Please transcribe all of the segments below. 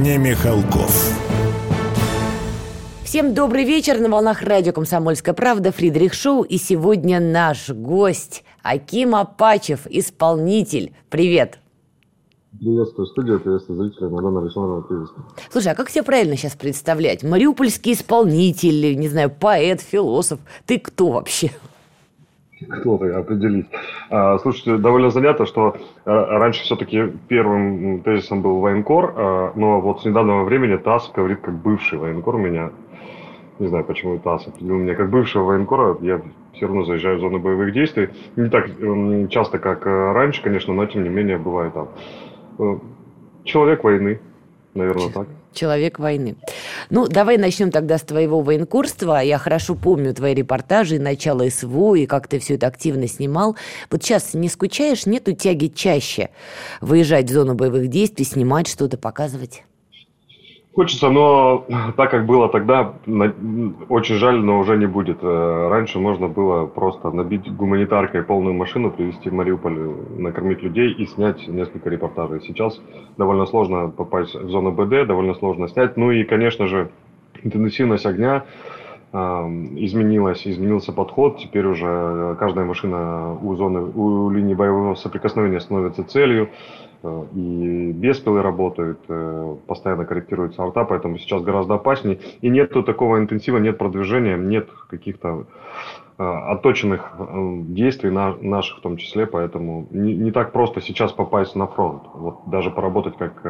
не Михалков. Всем добрый вечер на волнах радио «Комсомольская правда» Фридрих Шоу. И сегодня наш гость Аким Апачев, исполнитель. Привет. Приветствую студию, приветствую зрителей, Мадонна Александровна, приветствую. Слушай, а как себя правильно сейчас представлять? Мариупольский исполнитель, не знаю, поэт, философ. Ты кто вообще? Кто ты, определить. А, слушайте, довольно занято, что а, раньше все-таки первым тезисом был военкор, а, но вот с недавнего времени ТАСС говорит как бывший военкор меня. Не знаю, почему ТАСС определил меня как бывшего военкора. Я все равно заезжаю в зону боевых действий. Не так часто, как раньше, конечно, но тем не менее бывает там. Э, человек войны, наверное, так. Человек войны. Ну, давай начнем тогда с твоего военкорства. Я хорошо помню твои репортажи, начало СВО, и как ты все это активно снимал. Вот сейчас не скучаешь, нету тяги чаще выезжать в зону боевых действий, снимать что-то, показывать? Хочется, но так как было тогда, очень жаль, но уже не будет. Э, раньше можно было просто набить гуманитаркой полную машину, привезти в Мариуполь, накормить людей и снять несколько репортажей. Сейчас довольно сложно попасть в зону БД, довольно сложно снять. Ну и, конечно же, интенсивность огня изменилась, изменился подход. Теперь уже каждая машина у зоны, у линии боевого соприкосновения становится целью. Э, и беспилы работают, э, постоянно корректируется арта, поэтому сейчас гораздо опаснее. И нет такого интенсива, нет продвижения, нет каких-то э, отточенных действий на, наших в том числе, поэтому не, не так просто сейчас попасть на фронт. Вот даже поработать как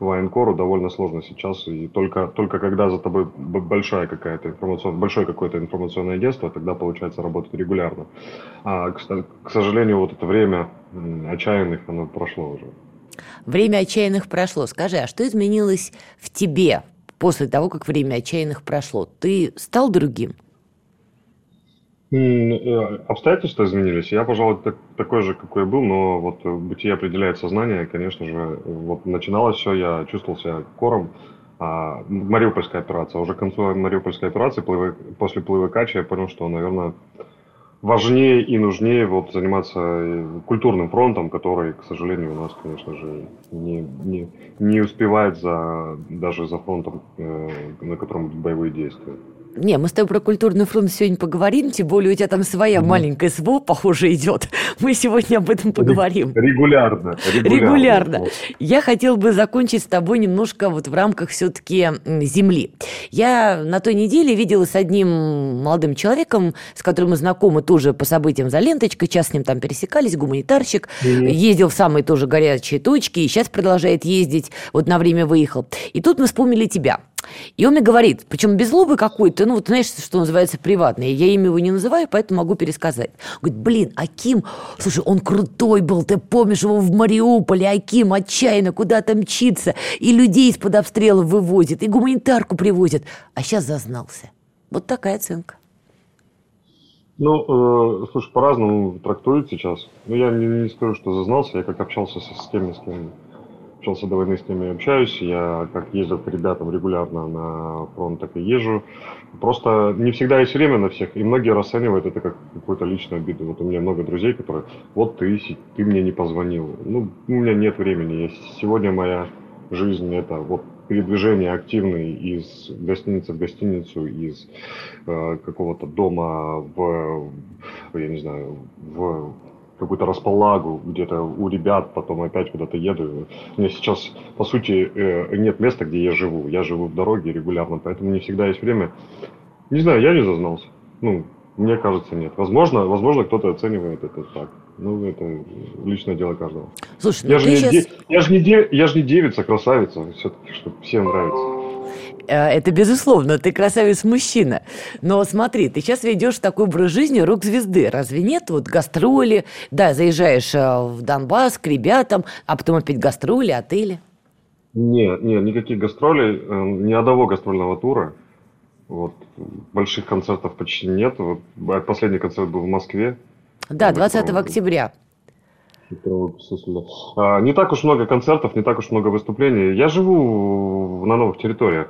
военкору довольно сложно сейчас, и только, только когда за тобой большая какая-то информационная, большое какое-то информационное агентство, тогда получается работать регулярно. А, к, к сожалению, вот это время отчаянных, оно прошло уже. Время отчаянных прошло. Скажи, а что изменилось в тебе после того, как время отчаянных прошло? Ты стал другим? Э, обстоятельства изменились. Я, пожалуй, так, такой же, какой был, но вот бытие определяет сознание. Конечно же, вот начиналось все, я чувствовал себя кором. А, Мариупольская операция. Уже к концу Мариупольской операции, плывы, после плывы Кача, я понял, что, наверное, важнее и нужнее вот заниматься э, культурным фронтом, который, к сожалению, у нас, конечно же, не, не, не успевает за, даже за фронтом, э, на котором боевые действия. Не, мы с тобой про культурный фронт сегодня поговорим, тем более у тебя там своя mm-hmm. маленькая СВО, похоже, идет. Мы сегодня об этом поговорим. Регулярно. Регулярно. регулярно. Я хотел бы закончить с тобой немножко вот в рамках все-таки Земли. Я на той неделе видела с одним молодым человеком, с которым мы знакомы тоже по событиям за ленточкой, сейчас с ним там пересекались, гуманитарщик, mm-hmm. ездил в самые тоже горячие точки, и сейчас продолжает ездить, вот на время выехал. И тут мы вспомнили тебя. И он мне говорит, причем без злобы какой-то, ну, вот знаешь, что называется, приватное. Я имя его не называю, поэтому могу пересказать. Говорит, блин, Аким, слушай, он крутой был, ты помнишь его в Мариуполе, Аким отчаянно куда-то мчится, и людей из-под обстрела вывозит, и гуманитарку привозит. А сейчас зазнался. Вот такая оценка. Ну, э, слушай, по-разному трактуют сейчас. Ну, я не, не скажу, что зазнался, я как общался со, с кем, с кем общался до войны, с ними общаюсь. Я как ездил к ребятам регулярно на фронт, так и езжу. Просто не всегда есть время на всех, и многие расценивают это как какую-то личную обиду. Вот у меня много друзей, которые, вот ты, ты мне не позвонил. Ну, у меня нет времени. Сегодня моя жизнь это вот передвижение активное из гостиницы в гостиницу, из э, какого-то дома в, я не знаю, в какую-то располагу где-то у ребят, потом опять куда-то еду. У меня сейчас, по сути, э, нет места, где я живу. Я живу в дороге регулярно, поэтому не всегда есть время. Не знаю, я не зазнался. Ну, мне кажется, нет. Возможно, возможно, кто-то оценивает это так. Ну, это личное дело каждого. Слушай, ну я, же не, сейчас... я, же не де... я же не девица, красавица, все-таки, чтобы всем нравится. Э, это безусловно, ты красавец-мужчина. Но смотри, ты сейчас ведешь такой образ жизни рок-звезды. Разве нет? Вот гастроли, да, заезжаешь э, в Донбасс к ребятам, а потом опять гастроли, отели. Нет, нет, никаких гастролей, э, ни одного гастрольного тура. Вот, больших концертов почти нет. Вот, последний концерт был в Москве. Да, 20 октября. А, не так уж много концертов, не так уж много выступлений. Я живу на новых территориях.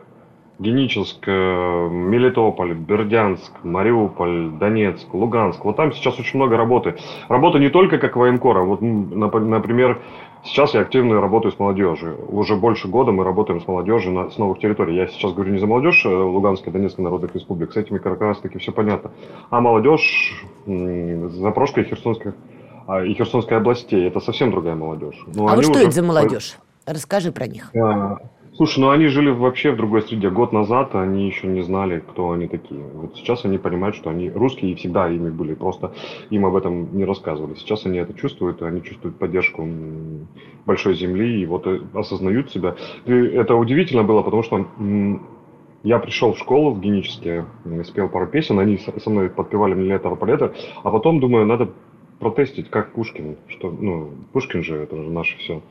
Геническ, Мелитополь, Бердянск, Мариуполь, Донецк, Луганск. Вот там сейчас очень много работы. Работа не только как военкора. Вот, например, сейчас я активно работаю с молодежью. Уже больше года мы работаем с молодежью на, с новых территорий. Я сейчас говорю не за молодежь э, Луганской, Донецкой народных республик. С этими как раз таки все понятно. А молодежь Запорожская и Херсонская а, и Херсонской областей. Это совсем другая молодежь. Но ну, а вот что уже... это за молодежь? Расскажи про них. А, слушай, ну они жили вообще в другой среде. Год назад они еще не знали, кто они такие. Вот сейчас они понимают, что они русские и всегда ими были. Просто им об этом не рассказывали. Сейчас они это чувствуют, они чувствуют поддержку большой земли и вот э, осознают себя. И это удивительно было, потому что я пришел в школу в генические, спел пару песен, они со мной подпевали мне лето полета, а потом думаю, надо протестить, как Пушкин, что, ну, Пушкин же, это же наше все.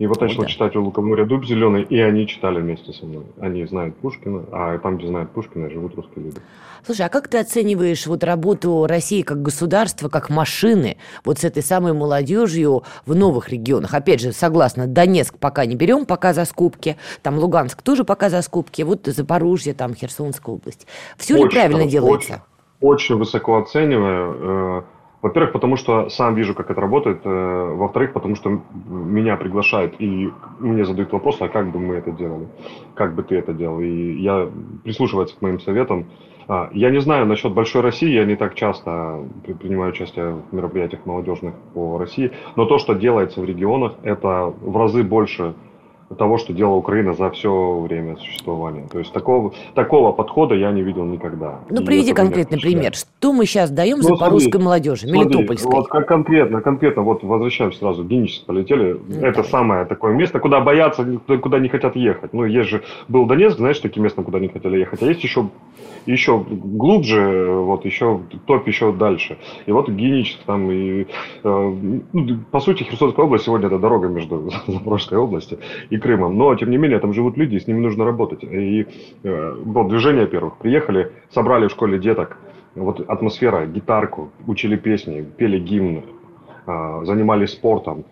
И вот начал да. читать у Лукоморья «Дуб зеленый», и они читали вместе со мной. Они знают Пушкина, а там, где знают Пушкина, живут русские люди. Слушай, а как ты оцениваешь вот работу России как государства, как машины, вот с этой самой молодежью в новых регионах? Опять же, согласно, Донецк пока не берем, пока за скобки, там Луганск тоже пока за скобки, вот Запорожье, там Херсонская область. Все очень, ли правильно делается? Очень, очень высоко оцениваю. Во-первых, потому что сам вижу, как это работает. Э, во-вторых, потому что меня приглашают и мне задают вопрос, а как бы мы это делали? Как бы ты это делал? И я прислушиваюсь к моим советам. А, я не знаю насчет Большой России, я не так часто принимаю участие в мероприятиях молодежных по России, но то, что делается в регионах, это в разы больше того, что делала Украина за все время существования. То есть такого, такого подхода я не видел никогда. Ну, приведи конкретный пример. Что мы сейчас даем ну, запорожской смотри, молодежи, смотри, мелитопольской? Вот как конкретно, конкретно, вот возвращаемся сразу, Генически полетели. Ну, Это давай. самое такое место, куда боятся, куда не хотят ехать. Ну, есть же, был Донецк, знаешь, такие места, куда не хотели ехать. А есть еще еще глубже, вот еще топ еще дальше. И вот Геническ там и, э, ну, по сути, Херсонская область сегодня это дорога между Запорожской областью и Крымом. Но, тем не менее, там живут люди, и с ними нужно работать. И э, вот движение первых. Приехали, собрали в школе деток, вот атмосфера, гитарку, учили песни, пели гимн, э, занимались спортом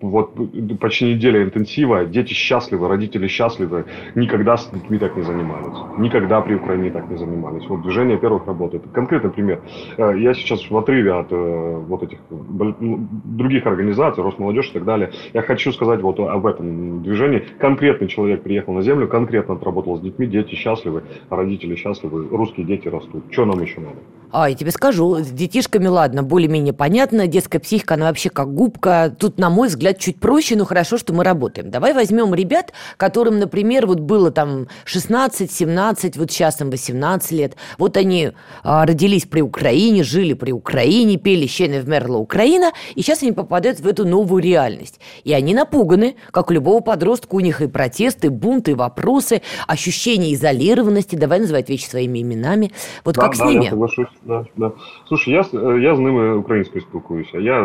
вот почти неделя интенсива, дети счастливы, родители счастливы, никогда с детьми так не занимались, никогда при Украине так не занимались. Вот движение первых работает. Конкретный пример. Э, я сейчас в отрыве от э, вот этих ну, других организаций, Росмолодежь и так далее. Я хочу сказать вот об этом движении. Конкретный человек приехал на землю, конкретно отработал с детьми, дети счастливы, родители счастливы, русские дети растут. Что нам еще надо? А, я тебе скажу, с детишками, ладно, более-менее понятно, детская психика, она вообще как губка. Тут, на мой взгляд, чуть проще, но хорошо, что мы работаем. Давай возьмем ребят, которым, например, вот было там 16, 17, вот сейчас им 18 лет. Вот они а, родились при Украине, жили при Украине, пели «Ще вмерла Украина», и сейчас они попадают в эту новую реальность. И они напуганы, как у любого подростка, у них и протесты, и бунты, и вопросы, ощущение изолированности, давай называть вещи своими именами. Вот да, как да, с ними? Я соглашусь да, да. Слушай, я, я з ними українською спілкуюся. Я,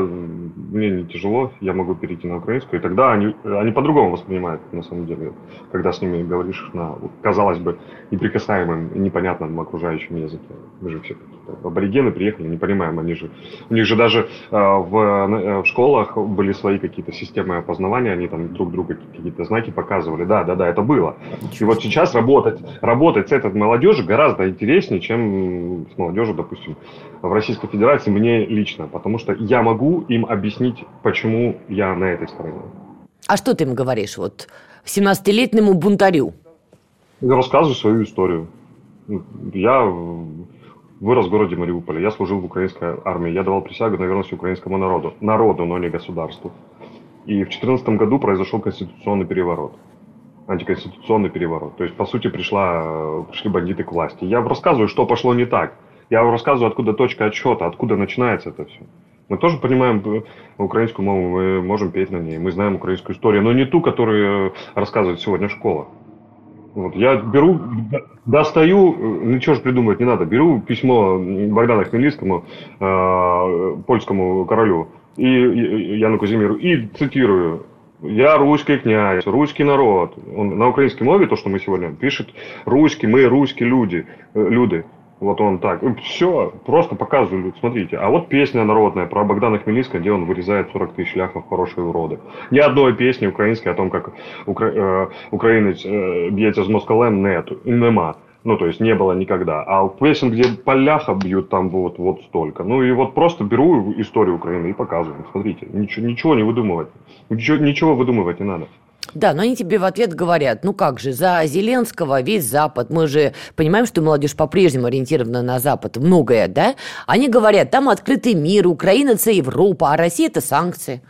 мне не тяжело, я могу перейти на украинскую, и тогда они, они по-другому воспринимают, на самом деле, когда с ними говоришь на, казалось бы, неприкасаемым, непонятном окружающем языке. Мы же все аборигены приехали, не понимаем, они же, у них же даже э, в, э, в школах были свои какие-то системы опознавания, они там друг другу какие-то знаки показывали. Да, да, да, это было. И вот сейчас работать, работать с этой молодежью гораздо интереснее, чем с молодежью, допустим, в Российской Федерации мне лично, потому что я могу им объяснить, почему я на этой стороне. А что ты им говоришь, вот 17-летнему бунтарю? Я рассказываю свою историю. Я вырос в городе Мариуполе, я служил в украинской армии, я давал присягу на верность украинскому народу, народу, но не государству. И в 2014 году произошел конституционный переворот антиконституционный переворот. То есть, по сути, пришла, пришли бандиты к власти. Я рассказываю, что пошло не так. Я вам рассказываю, откуда точка отсчета, откуда начинается это все. Мы тоже понимаем э, украинскую мову, мы можем петь на ней, мы знаем украинскую историю, но не ту, которую э, рассказывает сегодня школа. Вот, я беру, достаю, э, ничего же придумывать не надо, беру письмо Богдану Хмельницкому, э, польскому королю, и Яну Казимиру, и цитирую Я русский князь, русский народ. Он на украинской мове, то, что мы сегодня пишет, русский, мы русские люди, люди. Вот он так. Все, просто показываю, смотрите. А вот песня народная про Богдана Хмельницкого, где он вырезает 40 тысяч ляхов хорошие уроды. Ни одной песни украинской о том, как укра... э, украинец э, бьется с москалем, нету, нема. Ну, то есть не было никогда. А песен, где поляха бьют, там вот, вот столько. Ну, и вот просто беру историю Украины и показываю. Смотрите, ничего, ничего не выдумывать. Ничего, ничего выдумывать не надо. Да, но они тебе в ответ говорят, ну как же, за Зеленского весь Запад, мы же понимаем, что молодежь по-прежнему ориентирована на Запад, многое, да? Они говорят, там открытый мир, Украина – это Европа, а Россия – это санкции.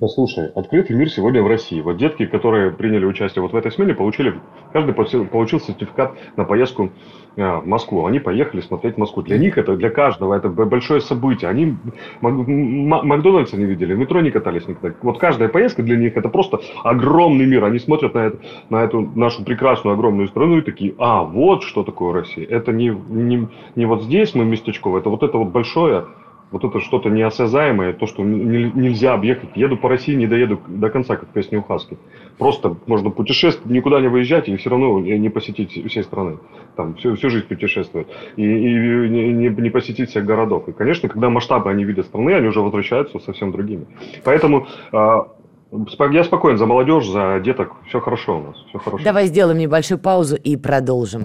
Послушай, открытый мир сегодня в России. Вот детки, которые приняли участие вот в этой смене, получили, каждый получил сертификат на поездку а, в Москву. Они поехали смотреть Москву. Для них это, для каждого, это большое событие. Они Макдональдса не видели, метро не катались никогда. Вот каждая поездка для них это просто огромный мир. Они смотрят на, это, на эту нашу прекрасную огромную страну и такие, а, вот что такое Россия. Это не, не, не вот здесь мы местечково, это вот это вот большое вот это что-то неосязаемое, то, что нельзя объехать. Еду по России, не доеду до конца, как песня у Хаски. Просто можно путешествовать, никуда не выезжать и все равно не посетить всей страны. Там всю, всю жизнь путешествовать. И, и не, не посетить всех городов. И, конечно, когда масштабы они видят страны, они уже возвращаются совсем другими. Поэтому а, я спокоен за молодежь, за деток. Все хорошо у нас. Все хорошо. Давай сделаем небольшую паузу и продолжим.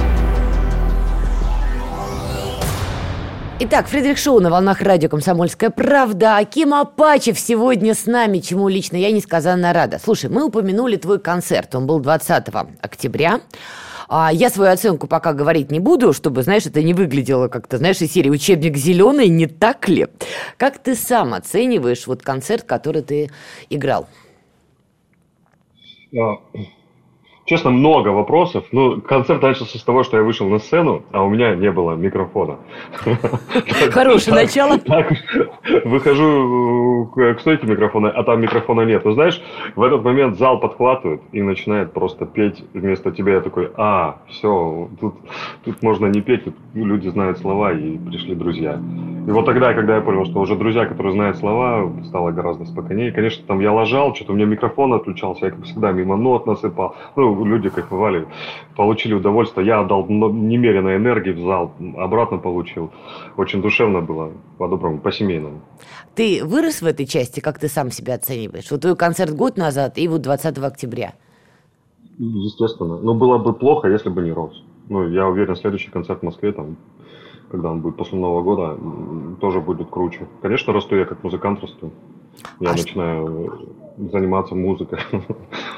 Итак, Фредерик Шоу на волнах радио «Комсомольская правда». Аким Апачев сегодня с нами, чему лично я несказанно рада. Слушай, мы упомянули твой концерт, он был 20 октября. А я свою оценку пока говорить не буду, чтобы, знаешь, это не выглядело как-то, знаешь, из серии «Учебник зеленый», не так ли? Как ты сам оцениваешь вот концерт, который ты играл? Честно, много вопросов. Ну, концерт начался с того, что я вышел на сцену, а у меня не было микрофона. Хорошее начало. Выхожу к стойке микрофона, а там микрофона нет. Ну, знаешь, в этот момент зал подхватывает и начинает просто петь вместо тебя. Я такой, а, все, тут, тут можно не петь, тут люди знают слова, и пришли друзья. И вот тогда, когда я понял, что уже друзья, которые знают слова, стало гораздо спокойнее. Конечно, там я ложал, что-то у меня микрофон отключался, я, как всегда, мимо нот насыпал. Ну, люди кайфовали, получили удовольствие. Я отдал немерено энергии в зал, обратно получил. Очень душевно было, по-доброму, по-семейному. Ты вырос в этой части, как ты сам себя оцениваешь? Вот твой концерт год назад и вот 20 октября. Естественно. Но было бы плохо, если бы не рос. Ну, я уверен, следующий концерт в Москве, там, когда он будет после Нового года, тоже будет круче. Конечно, расту я как музыкант расту. Я а начинаю заниматься музыкой.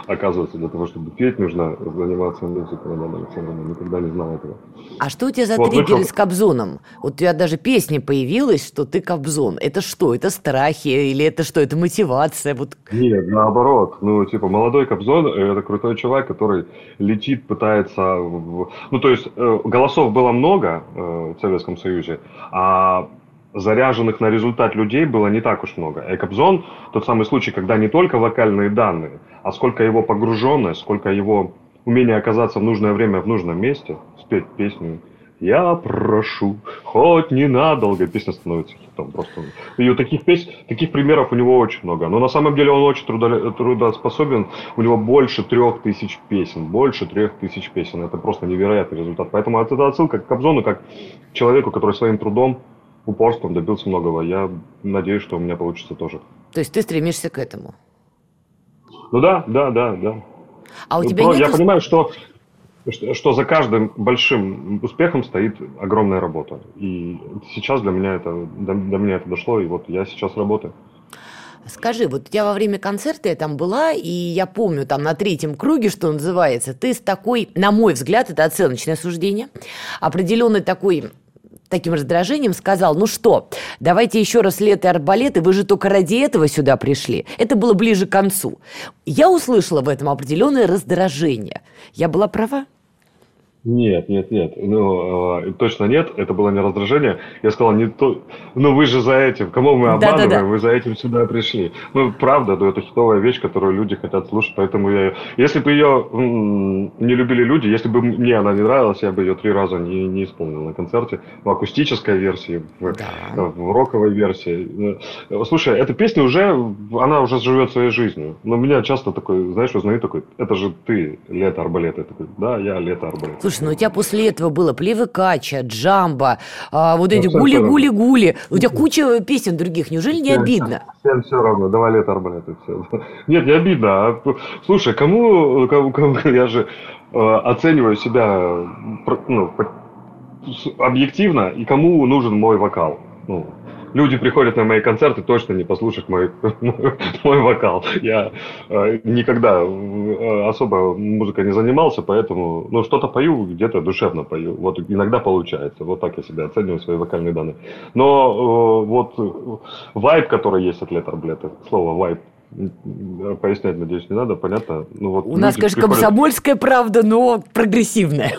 Оказывается, для того, чтобы петь, нужно заниматься музыкой. Надо Александровна никогда не знала этого. А что у тебя за вот, триггеры вышел... с Кобзоном? Вот у тебя даже песня появилась, что ты Кобзон. Это что? Это страхи? Или это что? Это мотивация? Вот... Нет, наоборот. Ну, типа, молодой Кобзон – это крутой человек, который летит, пытается... Ну, то есть, э, голосов было много э, в Советском Союзе, а заряженных на результат людей было не так уж много. Экобзон – тот самый случай, когда не только вокальные данные, а сколько его погруженность, сколько его умение оказаться в нужное время в нужном месте, спеть песню «Я прошу, хоть ненадолго» песня становится хитом просто. И таких песен, таких примеров у него очень много. Но на самом деле он очень трудоспособен. У него больше трех тысяч песен. Больше трех тысяч песен. Это просто невероятный результат. Поэтому это отсылка к Кобзону, как к человеку, который своим трудом упорством добился многого. Я надеюсь, что у меня получится тоже. То есть ты стремишься к этому? Ну да, да, да, да. А у тебя Но нет... Я понимаю, что, что, что за каждым большим успехом стоит огромная работа. И сейчас для меня это, до, до меня это дошло, и вот я сейчас работаю. Скажи, вот у тебя во время концерта я там была, и я помню там на третьем круге, что называется, ты с такой, на мой взгляд, это оценочное суждение, определенной такой таким раздражением сказал, ну что, давайте еще раз лето и арбалеты, вы же только ради этого сюда пришли. Это было ближе к концу. Я услышала в этом определенное раздражение. Я была права? Нет, нет, нет. Ну, э, точно нет. Это было не раздражение. Я сказал, не то. Ну, вы же за этим. Кому мы обманываем? Да, да, да. Вы за этим сюда пришли. Ну, правда, да, это хитовая вещь, которую люди хотят слушать. Поэтому я... Если бы ее не любили люди, если бы мне она не нравилась, я бы ее три раза не, не исполнил на концерте. В акустической версии, в, да. в роковой версии. Ну, слушай, эта песня уже, она уже живет своей жизнью. Но меня часто такой, знаешь, узнают такой, это же ты, Лето Арбалет. Я такой, да, я Лето Арбалет. Слушай, ну у тебя после этого было Плевыкача, Джамба, а, вот эти гули-гули-гули. У тебя куча песен других. Неужели не обидно? Всем все равно. Давай лето арбалет и все. Нет, не обидно. А, слушай, кому, кому, кому я же э, оцениваю себя ну, объективно, и кому нужен мой вокал? Ну, люди приходят на мои концерты точно не послушать мой, мой вокал. Я э, никогда э, особо музыкой не занимался, поэтому ну, что-то пою, где-то душевно пою. Вот иногда получается. Вот так я себя оцениваю, свои вокальные данные. Но э, вот вайб, который есть от Леттерблета, слово вайб, пояснять, надеюсь, не надо, понятно? Ну, вот У нас, конечно, комсомольская правда, но прогрессивная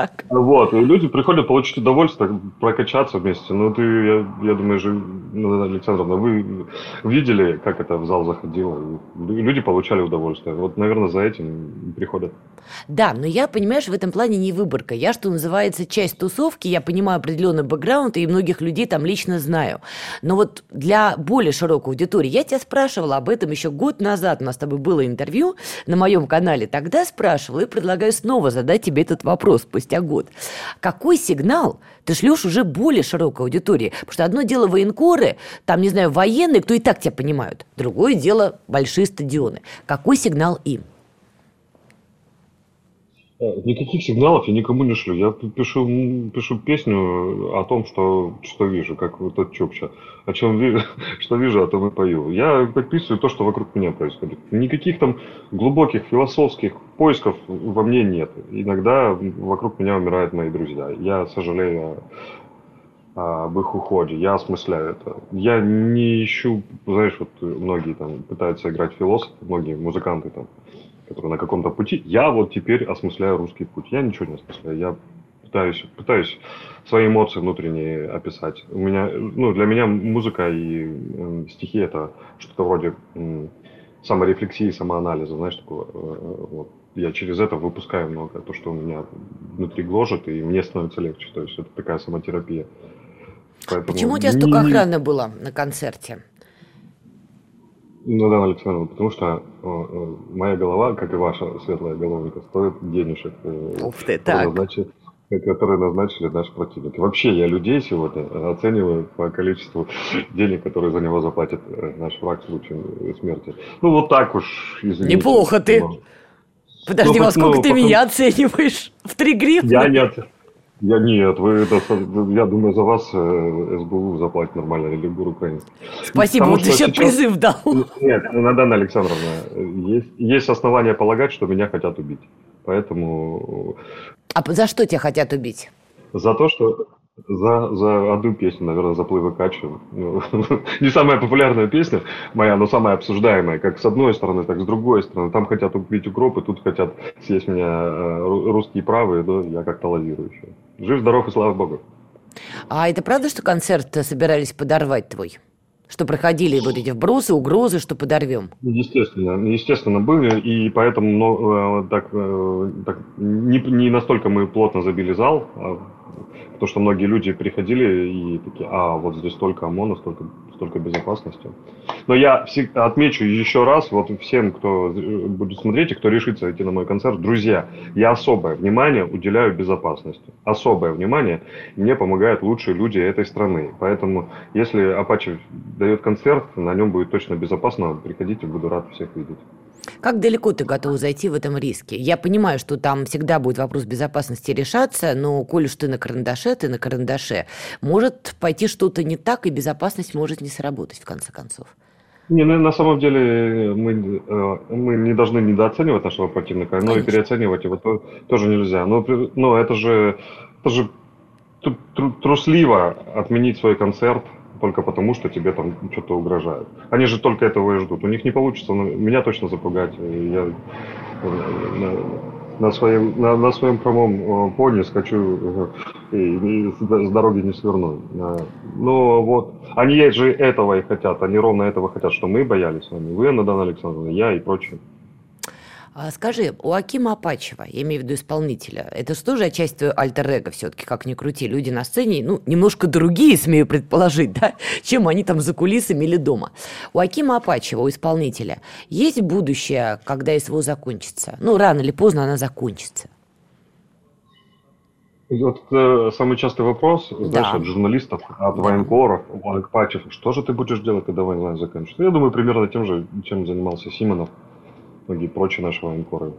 так. Вот, и люди приходят получить удовольствие, прокачаться вместе. Ну, ты, я, я думаю, же, ну, Александровна, вы видели, как это в зал заходило? И люди получали удовольствие. Вот, наверное, за этим приходят. Да, но я, понимаешь, в этом плане не выборка. Я, что называется, часть тусовки, я понимаю определенный бэкграунд, и многих людей там лично знаю. Но вот для более широкой аудитории, я тебя спрашивала об этом еще год назад, у нас с тобой было интервью на моем канале, тогда спрашивала и предлагаю снова задать тебе этот вопрос спустя год. Какой сигнал ты шлешь уже более широкой аудитории? Потому что одно дело военкоры, там, не знаю, военные, кто и так тебя понимают. Другое дело большие стадионы. Какой сигнал им? Э, никаких сигналов я никому не шлю. Я пишу, пишу песню о том, что, что вижу, как вот тот Чукча. О чем вижу, что вижу, о том и пою. Я подписываю то, что вокруг меня происходит. Никаких там глубоких философских поисков во мне нет. Иногда вокруг меня умирают мои друзья. Я сожалею об их уходе. Я осмысляю это. Я не ищу, знаешь, вот многие там пытаются играть философ, многие музыканты там который на каком-то пути, я вот теперь осмысляю русский путь. Я ничего не осмысляю. Я пытаюсь, пытаюсь свои эмоции внутренние описать. У меня, ну, для меня музыка и э, стихи это что-то вроде э, саморефлексии, самоанализа, знаешь, такого. Э, вот. Я через это выпускаю много, то, что у меня внутри гложет, и мне становится легче. То есть это такая самотерапия. Поэтому... Почему у тебя столько охраны было на концерте? Ну да, Александр, потому что э, моя голова, как и ваша светлая головонька, стоит денежек. Э, Ух ты, так. Назначили, которые назначили наши противники. Вообще я людей сегодня оцениваю по количеству денег, которые за него заплатит э, наш враг в случае смерти. Ну вот так уж, извините. Неплохо ты. Подожди, ну, во сколько ну, ты потом... меня оцениваешь? В три гривны? Я нет. Я нет, вы это, я думаю, за вас э, СБУ заплатит нормально, или ГУР украинский. Спасибо, Потому вот ты сейчас призыв дал. Нет, ну, Надана Александровна, есть, есть основания полагать, что меня хотят убить. Поэтому... А за что тебя хотят убить? За то, что за, за одну песню, наверное, «Заплывы качу». Ну, не самая популярная песня моя, но самая обсуждаемая. Как с одной стороны, так с другой стороны. Там хотят убить укропы, тут хотят съесть меня э, русские правые, да, я как-то лавирую еще. Жив, здоров и слава богу. А это правда, что концерт собирались подорвать твой? Что проходили вот эти вбросы, угрозы, что подорвем? Естественно, естественно были, и поэтому ну, так, э, так не, не настолько мы плотно забили зал, то, что многие люди приходили и такие, а, вот здесь столько ОМОНа, столько, столько безопасности. Но я отмечу еще раз, вот всем, кто будет смотреть и кто решится идти на мой концерт, друзья, я особое внимание уделяю безопасности. Особое внимание. Мне помогают лучшие люди этой страны. Поэтому, если Апачи дает концерт, на нем будет точно безопасно. Приходите, буду рад всех видеть. Как далеко ты готов зайти в этом риске? Я понимаю, что там всегда будет вопрос безопасности решаться, но коль уж ты на карандаше, ты на карандаше. Может пойти что-то не так, и безопасность может не сработать в конце концов. Не, ну на самом деле мы, э, мы не должны недооценивать нашего противника, Конечно. но и переоценивать его то, тоже нельзя. Но, но это же, это же трусливо отменить свой концерт только потому, что тебе там что-то угрожает. Они же только этого и ждут. У них не получится меня точно запугать. Я э, на своем, на, на своем прямом э, пони скачу и, и с дороги не сверну. Но вот они же этого и хотят. Они ровно этого хотят, что мы боялись с вами. Вы, Надана Александровна, я и прочие. А скажи, у Акима Апачева, я имею в виду исполнителя, это же тоже часть твоего альтер все-таки, как ни крути, люди на сцене, ну, немножко другие, смею предположить, да, чем они там за кулисами или дома. У Акима Апачева, у исполнителя, есть будущее, когда СВО закончится? Ну, рано или поздно она закончится. Вот э, самый частый вопрос, знаешь, да. от журналистов, от да. военкоров, военпачев, что же ты будешь делать, когда война закончится? Я думаю, примерно тем же, чем занимался Симонов многие прочие наши военкоры.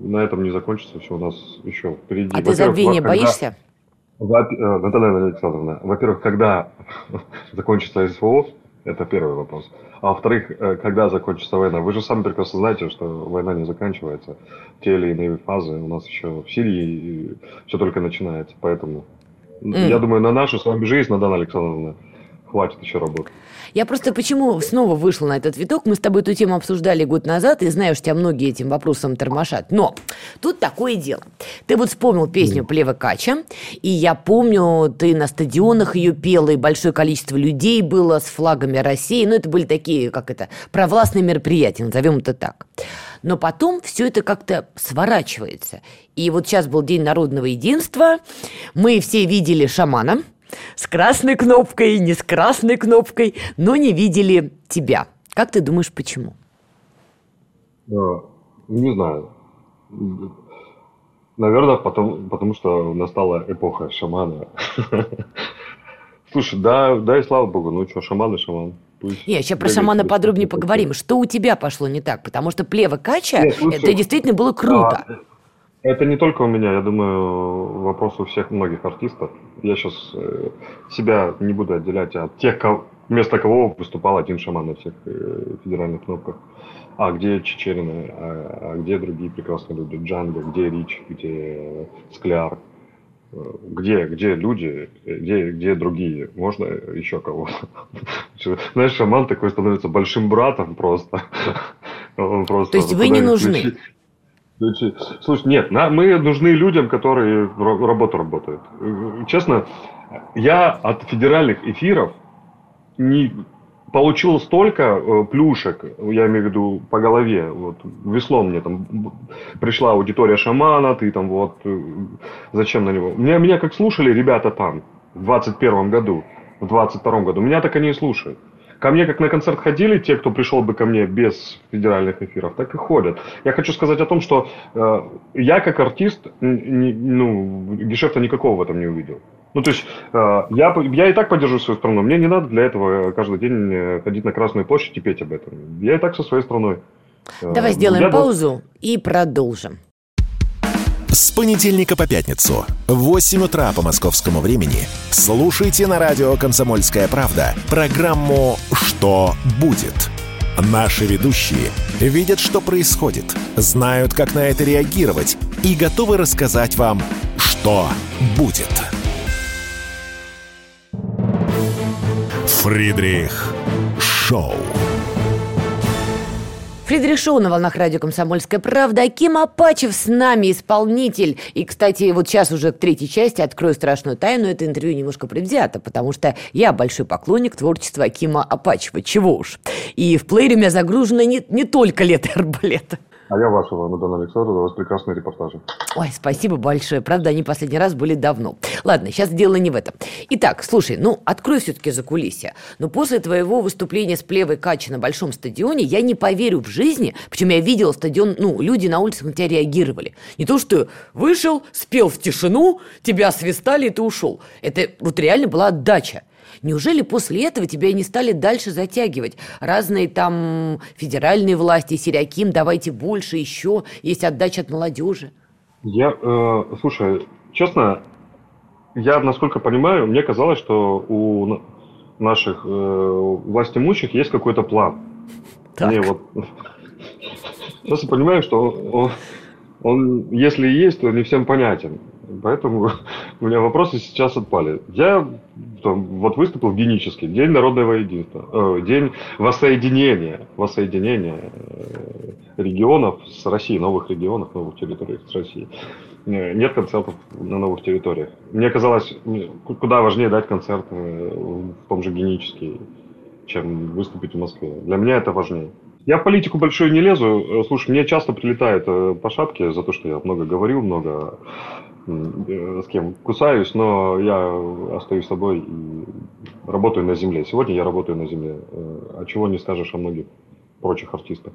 На этом не закончится все у нас еще впереди. А ты забвения когда... боишься? Э, Наталья Александровна, во-первых, когда закончится СВО, это первый вопрос. А во-вторых, э, когда закончится война? Вы же сами прекрасно знаете, что война не заканчивается. Те или иные фазы у нас еще в Сирии все только начинается. Поэтому mm. я думаю, на нашу с вами жизнь, Надана Александровна, хватит еще работы. Я просто почему снова вышла на этот виток, мы с тобой эту тему обсуждали год назад, и знаю, что тебя многие этим вопросом тормошат. Но тут такое дело. Ты вот вспомнил песню Плева Кача, и я помню, ты на стадионах ее пела, и большое количество людей было с флагами России. Ну, это были такие, как это, провластные мероприятия, назовем это так. Но потом все это как-то сворачивается. И вот сейчас был День народного единства, мы все видели шамана – с красной кнопкой, не с красной кнопкой, но не видели тебя. Как ты думаешь, почему? Не знаю. Наверное, потому, потому что настала эпоха шамана. Слушай, да, да и слава богу, ну что, шаман и шаман. Пусть Нет, сейчас про шамана подробнее поговорим. Что у тебя пошло не так? Потому что плева кача, Нет, слушай, это действительно было круто. А, это не только у меня, я думаю, вопрос у всех многих артистов. Я сейчас э, себя не буду отделять от тех, кого, вместо кого выступал один шаман на всех э, федеральных кнопках. А где Чечерина, а, а где другие прекрасные люди? Джанго, где Рич, где Скляр, э, где, где люди, где, где другие? Можно еще кого? Знаешь, шаман такой становится большим братом просто. Он просто То есть вы не нужны? Слушай, нет, мы нужны людям, которые работу работают. Честно, я от федеральных эфиров не получил столько э, плюшек, я имею в виду по голове, вот веслом мне там пришла аудитория шамана, ты там вот, э, зачем на него? Меня, меня как слушали ребята там в 21 году, в 22 году, меня так они и слушают. Ко мне как на концерт ходили те, кто пришел бы ко мне без федеральных эфиров, так и ходят. Я хочу сказать о том, что э, я как артист, не, ну, гешефта никакого в этом не увидел. Ну, то есть, э, я, я и так поддержу свою страну. Мне не надо для этого каждый день э, ходить на Красную площадь и петь об этом. Я и так со своей страной. Э, Давай сделаем я паузу и продолжим. С понедельника по пятницу в 8 утра по московскому времени слушайте на радио «Комсомольская правда» программу «Что будет?». Наши ведущие видят, что происходит, знают, как на это реагировать и готовы рассказать вам, что будет. Фридрих Шоу. Фридрих Шоу на волнах радио «Комсомольская правда». Аким Апачев с нами, исполнитель. И, кстати, вот сейчас уже к третьей части открою страшную тайну. Это интервью немножко предвзято, потому что я большой поклонник творчества Акима Апачева. Чего уж. И в плеере у меня загружено не, не только лето арбалета. А я вашего, Надана Александровна, у вас прекрасные репортажи. Ой, спасибо большое. Правда, они последний раз были давно. Ладно, сейчас дело не в этом. Итак, слушай, ну, открой все-таки за кулисья. Но после твоего выступления с Плевой Качи на Большом стадионе я не поверю в жизни, почему я видела стадион, ну, люди на улицах на тебя реагировали. Не то, что вышел, спел в тишину, тебя свистали, и ты ушел. Это вот реально была отдача. Неужели после этого тебя не стали дальше затягивать? Разные там федеральные власти, Серяким, давайте больше, еще, есть отдача от молодежи. Я, э, слушай, честно, я, насколько понимаю, мне казалось, что у наших э, властимущих есть какой-то план. Так. Не, вот. Сейчас я понимаю, что он, он, если есть, то не всем понятен. Поэтому у меня вопросы сейчас отпали. Я там, вот выступил в генический день народного единства, э, день воссоединения, воссоединения э, регионов с Россией, новых регионов, новых территорий с Россией. Нет концертов на новых территориях. Мне казалось, куда важнее дать концерт э, в том же генический, чем выступить в Москве. Для меня это важнее. Я в политику большой не лезу. Э, слушай, мне часто прилетает э, по шапке за то, что я много говорю, много с кем кусаюсь, но я остаюсь собой и работаю на земле. Сегодня я работаю на земле. А чего не скажешь о многих прочих артистах.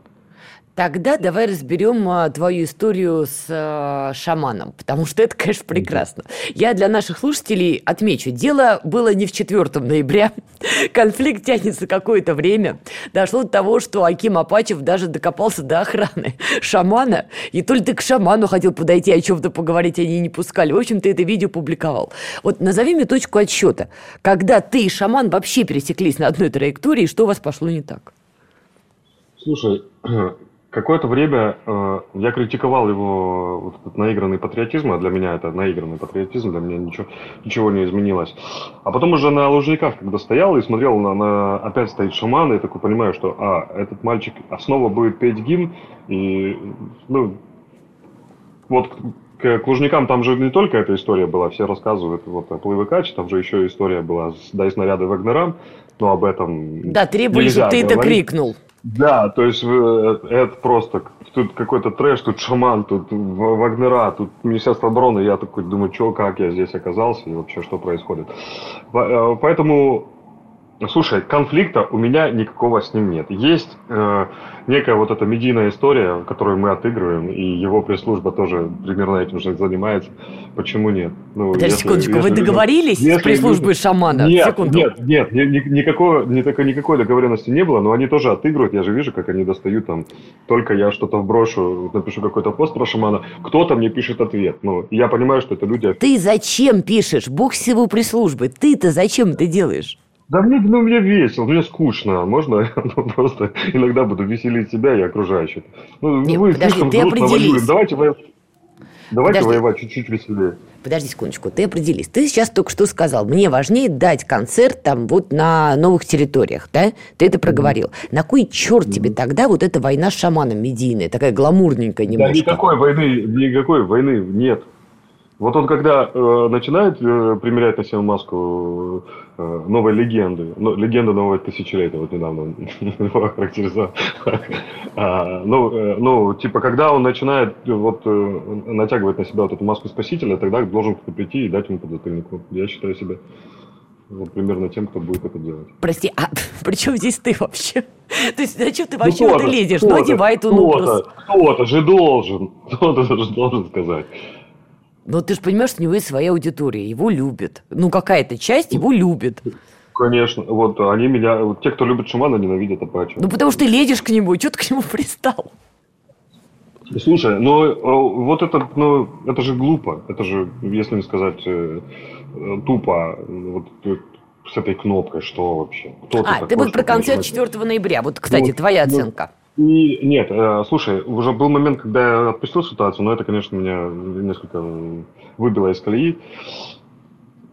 Тогда давай разберем а, твою историю с а, шаманом, потому что это, конечно, прекрасно. Я для наших слушателей отмечу, дело было не в 4 ноября, конфликт тянется какое-то время. Дошло до того, что Аким Апачев даже докопался до охраны шамана, и то ли ты к шаману хотел подойти, о чем-то поговорить, они не пускали. В общем, ты это видео публиковал. Вот назови мне точку отсчета, когда ты и шаман вообще пересеклись на одной траектории, что у вас пошло не так? Слушай, Какое-то время э, я критиковал его вот этот наигранный патриотизм, а для меня это наигранный патриотизм, для меня ничего, ничего не изменилось. А потом уже на Лужниках, когда стоял и смотрел на, на опять стоит шаман, и такой понимаю, что а, этот мальчик снова будет петь гимн, и ну, вот к, к Лужникам там же не только эта история была, все рассказывают вот о Плывыкаче, там же еще история была с «Дай снаряды Вагнерам», но об этом Да, требовали, чтобы ты это крикнул. Да, то есть э, это просто тут какой-то трэш, тут шаман, тут Вагнера, тут Министерство обороны. Я такой думаю, что, как я здесь оказался и вообще что происходит. Э, поэтому Слушай, конфликта у меня никакого с ним нет. Есть э, некая вот эта медийная история, которую мы отыгрываем, и его пресс-служба тоже примерно этим же занимается. Почему нет? Ну, Подожди если, секундочку, если, вы договорились если, с пресс-службой шамана? Нет, Секунду. нет, нет, ни, ни, никакого, никакой, никакой договоренности не было, но они тоже отыгрывают. Я же вижу, как они достают там. Только я что-то вброшу, напишу какой-то пост про шамана, кто-то мне пишет ответ. Ну, я понимаю, что это люди... Ты зачем пишешь? Бог с его пресс-службы. Ты-то зачем это делаешь? Да мне, ну, мне весело, мне скучно. Можно ну, просто иногда буду веселить себя и окружающих. Ну, Нет, вы подожди, ты определись. Давайте, давайте воевать чуть-чуть веселее. Подожди секундочку, ты определись. Ты сейчас только что сказал, мне важнее дать концерт там вот на новых территориях, да? Ты это проговорил. Mm-hmm. На кой черт mm-hmm. тебе тогда вот эта война с шаманом медийная, такая гламурненькая немножко? Да никакой войны, никакой войны нет. Вот он когда э, начинает э, примерять на себя маску э, новой легенды, ну, легенда нового тысячелетия, вот недавно его охарактеризовал. а, ну, э, ну, типа, когда он начинает э, вот э, натягивать на себя вот эту маску спасителя, тогда должен кто-то прийти и дать ему подзатыльнику. Я считаю себя вот примерно тем, кто будет это делать. Прости, а при чем здесь ты вообще? То есть зачем ты вообще ну, в это лезешь? Ну, одевай эту образ. Кто-то же должен, кто-то же должен сказать. Но ты же понимаешь, что у него есть своя аудитория, его любят. Ну, какая-то часть его любит. Конечно. Вот они меня... Вот те, кто любит Шумана, ненавидят Апачи. Ну, потому что ты лезешь к нему, и что ты к нему пристал? Слушай, ну э, вот это, ну, это же глупо. Это же, если не сказать э, тупо, вот с этой кнопкой, что вообще? Кто а, ты, ты вот про концерт 4 ноября. Вот, кстати, ну, твоя ну, оценка. И, нет, э, слушай, уже был момент, когда я отпустил ситуацию, но это, конечно, меня несколько выбило из колеи.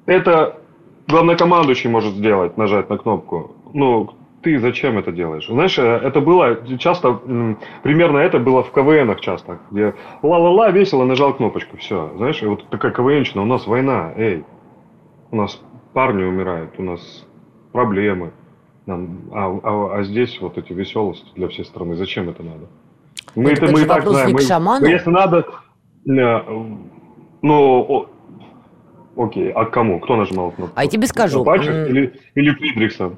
Это главнокомандующий может сделать, нажать на кнопку. Ну, ты зачем это делаешь? Знаешь, э, это было часто, примерно это было в КВНах часто, где ла-ла-ла, весело, нажал кнопочку, все. Знаешь, вот такая КВНчина, у нас война, эй, у нас парни умирают, у нас проблемы. Нам, а, а, а здесь вот эти веселости для всей страны. Зачем это надо? Мы это, это мы и так знаем. Мы, шаману? если надо, э, ну, окей, а кому? Кто нажимал кнопку? А я тебе скажу. Пачек или, или Фридриксон?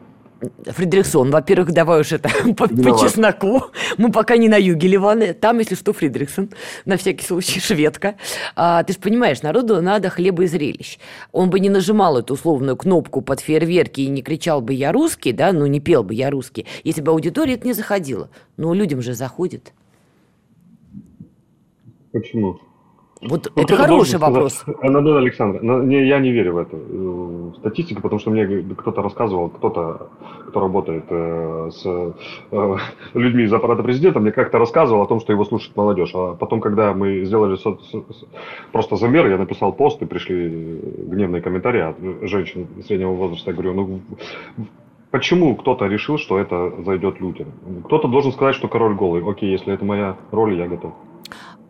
Фридрихсон, во-первых, давай уж это по, по чесноку. Мы пока не на юге Ливана. Там, если что, Фридрихсон. На всякий случай, шведка. А, ты же понимаешь, народу надо хлеба и зрелищ. Он бы не нажимал эту условную кнопку под фейерверки и не кричал бы «я русский», да, ну не пел бы «я русский», если бы аудитория это не заходила. Но людям же заходит. Почему? Вот, вот это, хороший вопрос. Анатолий Александр, не, я не верю в эту в статистику, потому что мне кто-то рассказывал, кто-то, кто работает э, с э, людьми из аппарата президента, мне как-то рассказывал о том, что его слушает молодежь. А потом, когда мы сделали со, со, просто замер, я написал пост, и пришли гневные комментарии от женщин среднего возраста. Я говорю, ну Почему кто-то решил, что это зайдет людям? Кто-то должен сказать, что король голый. Окей, если это моя роль, я готов.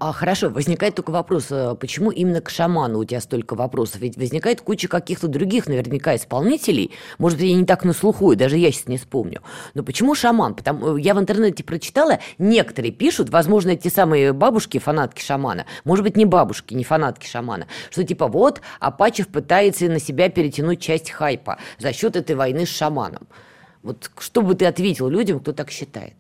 А, хорошо, возникает только вопрос, э, почему именно к шаману у тебя столько вопросов? Ведь возникает куча каких-то других наверняка исполнителей, может я не так на слуху, и даже я сейчас не вспомню. Но почему шаман? Потому, э, я в интернете прочитала, некоторые пишут, возможно, те самые бабушки, фанатки шамана, может быть, не бабушки, не фанатки шамана, что типа вот Апачев пытается на себя перетянуть часть хайпа за счет этой войны с шаманом. Вот что бы ты ответил людям, кто так считает?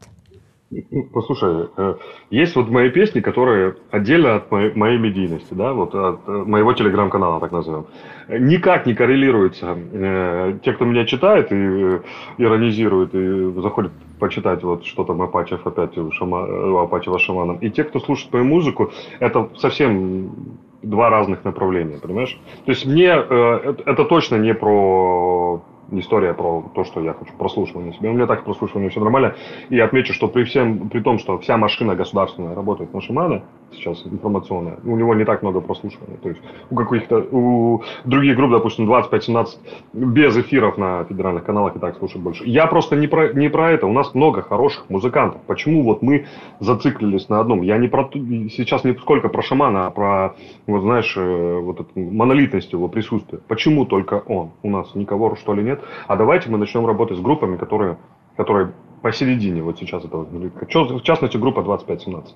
Послушай, э, есть вот мои песни, которые отдельно от моей, моей медийности, да, вот от э, моего телеграм-канала, так назовем, никак не коррелируются. Э, те, кто меня читает и иронизирует, и заходит почитать вот что там Апачев опять у, шама, у Апачева шаманом, и те, кто слушает мою музыку, это совсем два разных направления, понимаешь? То есть мне это точно не про история про то, что я хочу прослушивание себе. У меня так прослушивание все нормально. И отмечу, что при всем, при том, что вся машина государственная работает на Шимана, сейчас информационная, у него не так много прослушивания. То есть у каких-то, у других групп, допустим, 25-17 без эфиров на федеральных каналах и так слушают больше. Я просто не про, не про это. У нас много хороших музыкантов. Почему вот мы зациклились на одном? Я не про, сейчас не сколько про шамана, а про, вот знаешь, э, вот эту монолитность его присутствия. Почему только он? У нас никого, что ли, нет. А давайте мы начнем работать с группами, которые, которые посередине вот сейчас этого В частности, группа 2517.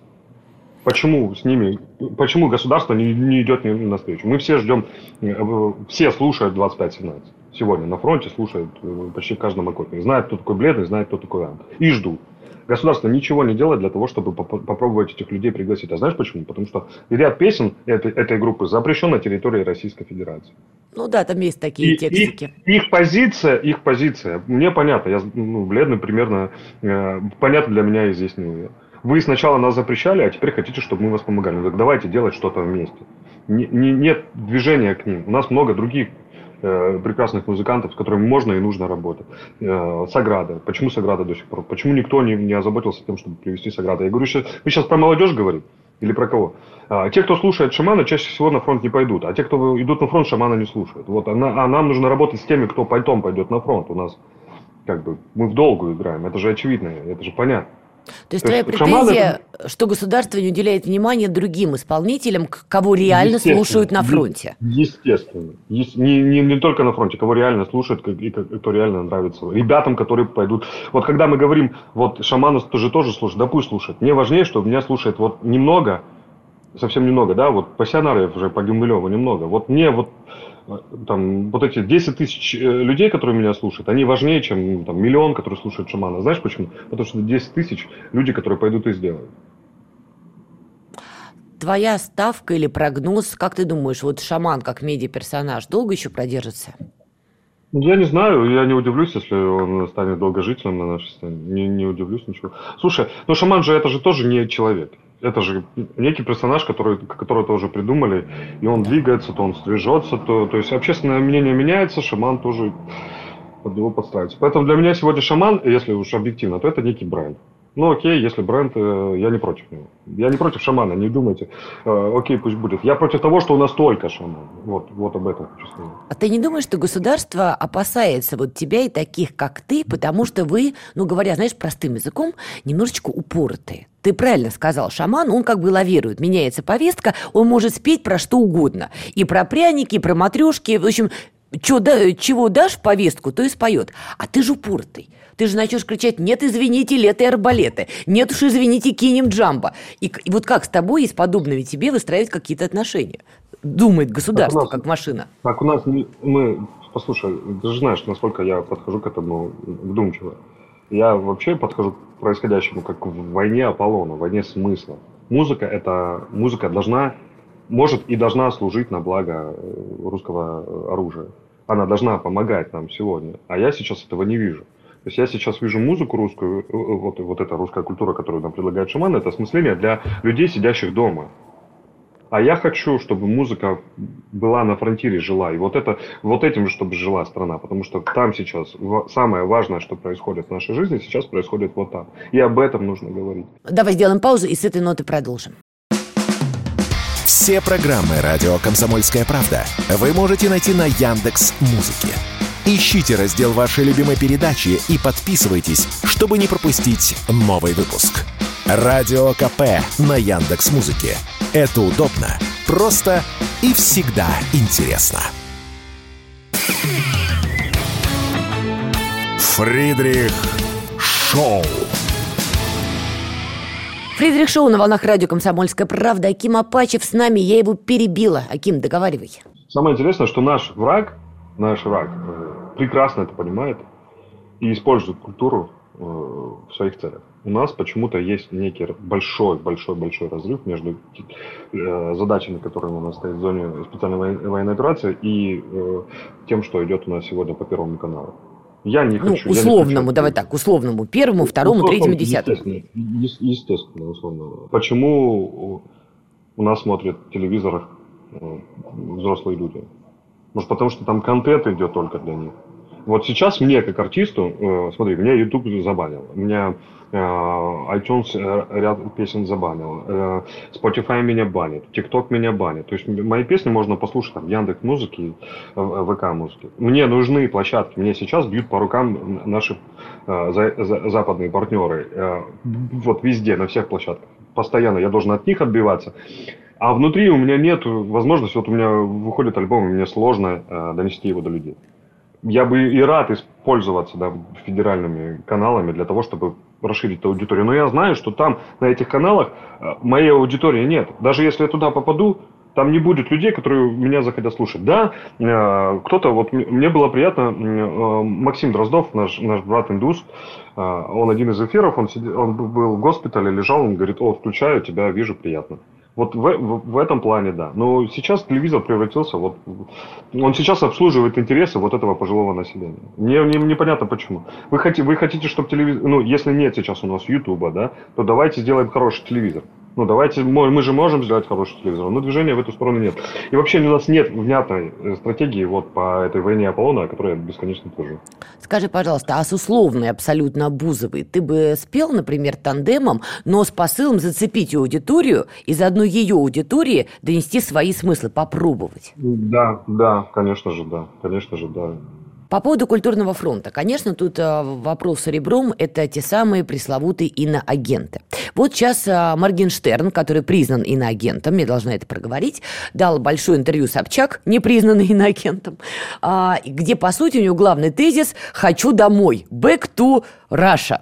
Почему с ними, почему государство не, не идет на встречу? Мы все ждем, э, все слушают 2517. Сегодня на фронте слушают э, почти в каждом окопе. Знают, кто такой бледный, знают, кто такой Ант. И ждут. Государство ничего не делает для того, чтобы попробовать этих людей пригласить. А знаешь почему? Потому что ряд песен этой, этой группы запрещен на территории Российской Федерации. Ну да, там есть такие и, текстики. Их, их позиция, их позиция, мне понятно, я ну, бледный примерно, э, понятно для меня изъяснил ее. Вы сначала нас запрещали, а теперь хотите, чтобы мы вас помогали. Ну так давайте делать что-то вместе. Не, не, нет движения к ним. У нас много других э, прекрасных музыкантов, с которыми можно и нужно работать. Э, Саграда. Почему Саграда до сих пор? Почему никто не, не озаботился тем, чтобы привести Саграда? Я говорю, сейчас, вы сейчас про молодежь говорите? Или про кого? А, те, кто слушает шамана, чаще всего на фронт не пойдут. А те, кто идут на фронт, шамана не слушают. Вот, а, а нам нужно работать с теми, кто потом пойдет на фронт. У нас как бы мы в долгу играем. Это же очевидно, это же понятно. То есть То твоя претензия, шаманы... что государство не уделяет внимания другим исполнителям, кого реально слушают на фронте? Естественно. Не, не, не только на фронте, кого реально слушают и кто реально нравится. Ребятам, которые пойдут. Вот когда мы говорим, вот шаманы тоже тоже слушают, да пусть слушают. Мне важнее, что меня слушает вот немного, совсем немного, да, вот пассионариев уже по Гумилеву немного. Вот мне вот там, вот эти 10 тысяч э, людей, которые меня слушают, они важнее, чем там, миллион, которые слушают шамана. Знаешь почему? Потому что 10 тысяч люди, которые пойдут и сделают. Твоя ставка или прогноз, как ты думаешь, вот шаман как медиа-персонаж долго еще продержится? Я не знаю, я не удивлюсь, если он станет долгожителем на нашей стране. Не, не удивлюсь ничего. Слушай, ну шаман же это же тоже не человек это же некий персонаж, который, который тоже придумали, и он двигается, то он стрижется, то, то есть общественное мнение меняется, шаман тоже под него подстраивается. Поэтому для меня сегодня шаман, если уж объективно, то это некий бренд. Ну окей, если бренд, э, я не против него. Я не против шамана, не думайте. Э, окей, пусть будет. Я против того, что у нас только шаман. Вот, вот об этом хочу сказать. А ты не думаешь, что государство опасается вот тебя и таких, как ты, потому что вы, ну говоря, знаешь, простым языком, немножечко упоротые? Ты правильно сказал, шаман, он как бы лавирует, меняется повестка, он может спеть про что угодно. И про пряники, и про матрешки, в общем, чё, да, чего дашь повестку, то и споет. А ты же упоротый. Ты же начнешь кричать «Нет, извините, лето и арбалеты! Нет уж, извините, кинем джамбо!» и, и вот как с тобой и с подобными тебе выстраивать какие-то отношения? Думает государство, как, нас, как машина. Так у нас мы... Послушай, ты же знаешь, насколько я подхожу к этому вдумчиво. Я вообще подхожу к происходящему как в войне Аполлона, в войне смысла. Музыка это музыка должна, может и должна служить на благо э, русского оружия. Она должна помогать нам сегодня. А я сейчас этого не вижу. То есть я сейчас вижу музыку русскую, э, э, вот, вот эта русская культура, которую нам предлагает шаман, это осмысление для людей, сидящих дома. А я хочу, чтобы музыка была на фронтире, жила. И вот, это, вот этим, чтобы жила страна. Потому что там сейчас самое важное, что происходит в нашей жизни, сейчас происходит вот там. И об этом нужно говорить. Давай сделаем паузу и с этой ноты продолжим. Все программы «Радио Комсомольская правда» вы можете найти на Яндекс Музыке. Ищите раздел вашей любимой передачи и подписывайтесь, чтобы не пропустить новый выпуск. Радио КП на Яндекс Музыке. Это удобно, просто и всегда интересно. Фридрих Шоу. Фридрих Шоу на волнах радио «Комсомольская правда». Аким Апачев с нами, я его перебила. Аким, договаривай. Самое интересное, что наш враг, наш враг э, прекрасно это понимает и использует культуру э, в своих целях. У нас почему-то есть некий большой-большой-большой разрыв между э, задачами, которые у нас стоят в зоне специальной военной операции, и тем, что идет у нас сегодня по Первому каналу. Я не хочу. Ну, условному, не хочу. давай так, условному. Первому, второму, третьему, десятому. Естественно, естественно, условно. Почему у нас смотрят телевизор взрослые люди? Может, потому что там контент идет только для них. Вот сейчас мне, как артисту, э, смотри, меня YouTube забанил. Меня э, iTunes э, ряд песен забанил. Spotify меня банит. TikTok меня банит. То есть мои песни можно послушать там, Яндекс музыки, ВК музыки. Мне нужны площадки. Мне сейчас бьют по рукам наши западные партнеры. Вот везде, на всех площадках. Постоянно я должен от них отбиваться. А внутри у меня нет возможности, вот у меня выходит альбом, и мне сложно донести его до людей я бы и рад использоваться да, федеральными каналами для того, чтобы расширить аудиторию. Но я знаю, что там, на этих каналах, э, моей аудитории нет. Даже если я туда попаду, там не будет людей, которые меня захотят слушать. Да, э, кто-то, вот мне было приятно, э, Максим Дроздов, наш, наш брат индус, он один из эфиров, он, сидел, он был в госпитале, лежал, он говорит, о, включаю тебя, вижу, приятно. Вот в, в, в этом плане, да. Но сейчас телевизор превратился, вот, он сейчас обслуживает интересы вот этого пожилого населения. Мне, мне непонятно почему. Вы хотите, вы хотите, чтобы телевизор, ну, если нет сейчас у нас Ютуба, да, то давайте сделаем хороший телевизор. Ну, давайте, мы же можем сделать хороший телевизор, но движения в эту сторону нет. И вообще у нас нет внятной э, стратегии вот по этой войне Аполлона, о которой я бесконечно твержу. Скажи, пожалуйста, а с условной абсолютно Бузовой ты бы спел, например, тандемом, но с посылом зацепить аудиторию и заодно ее аудитории донести свои смыслы, попробовать? Да, да, конечно же, да, конечно же, да. По поводу культурного фронта. Конечно, тут э, вопрос ребром – это те самые пресловутые иноагенты. Вот сейчас э, Моргенштерн, который признан иноагентом, я должна это проговорить, дал большое интервью Собчак, не признанный иноагентом, а, где, по сути, у него главный тезис «хочу домой», «back to Russia».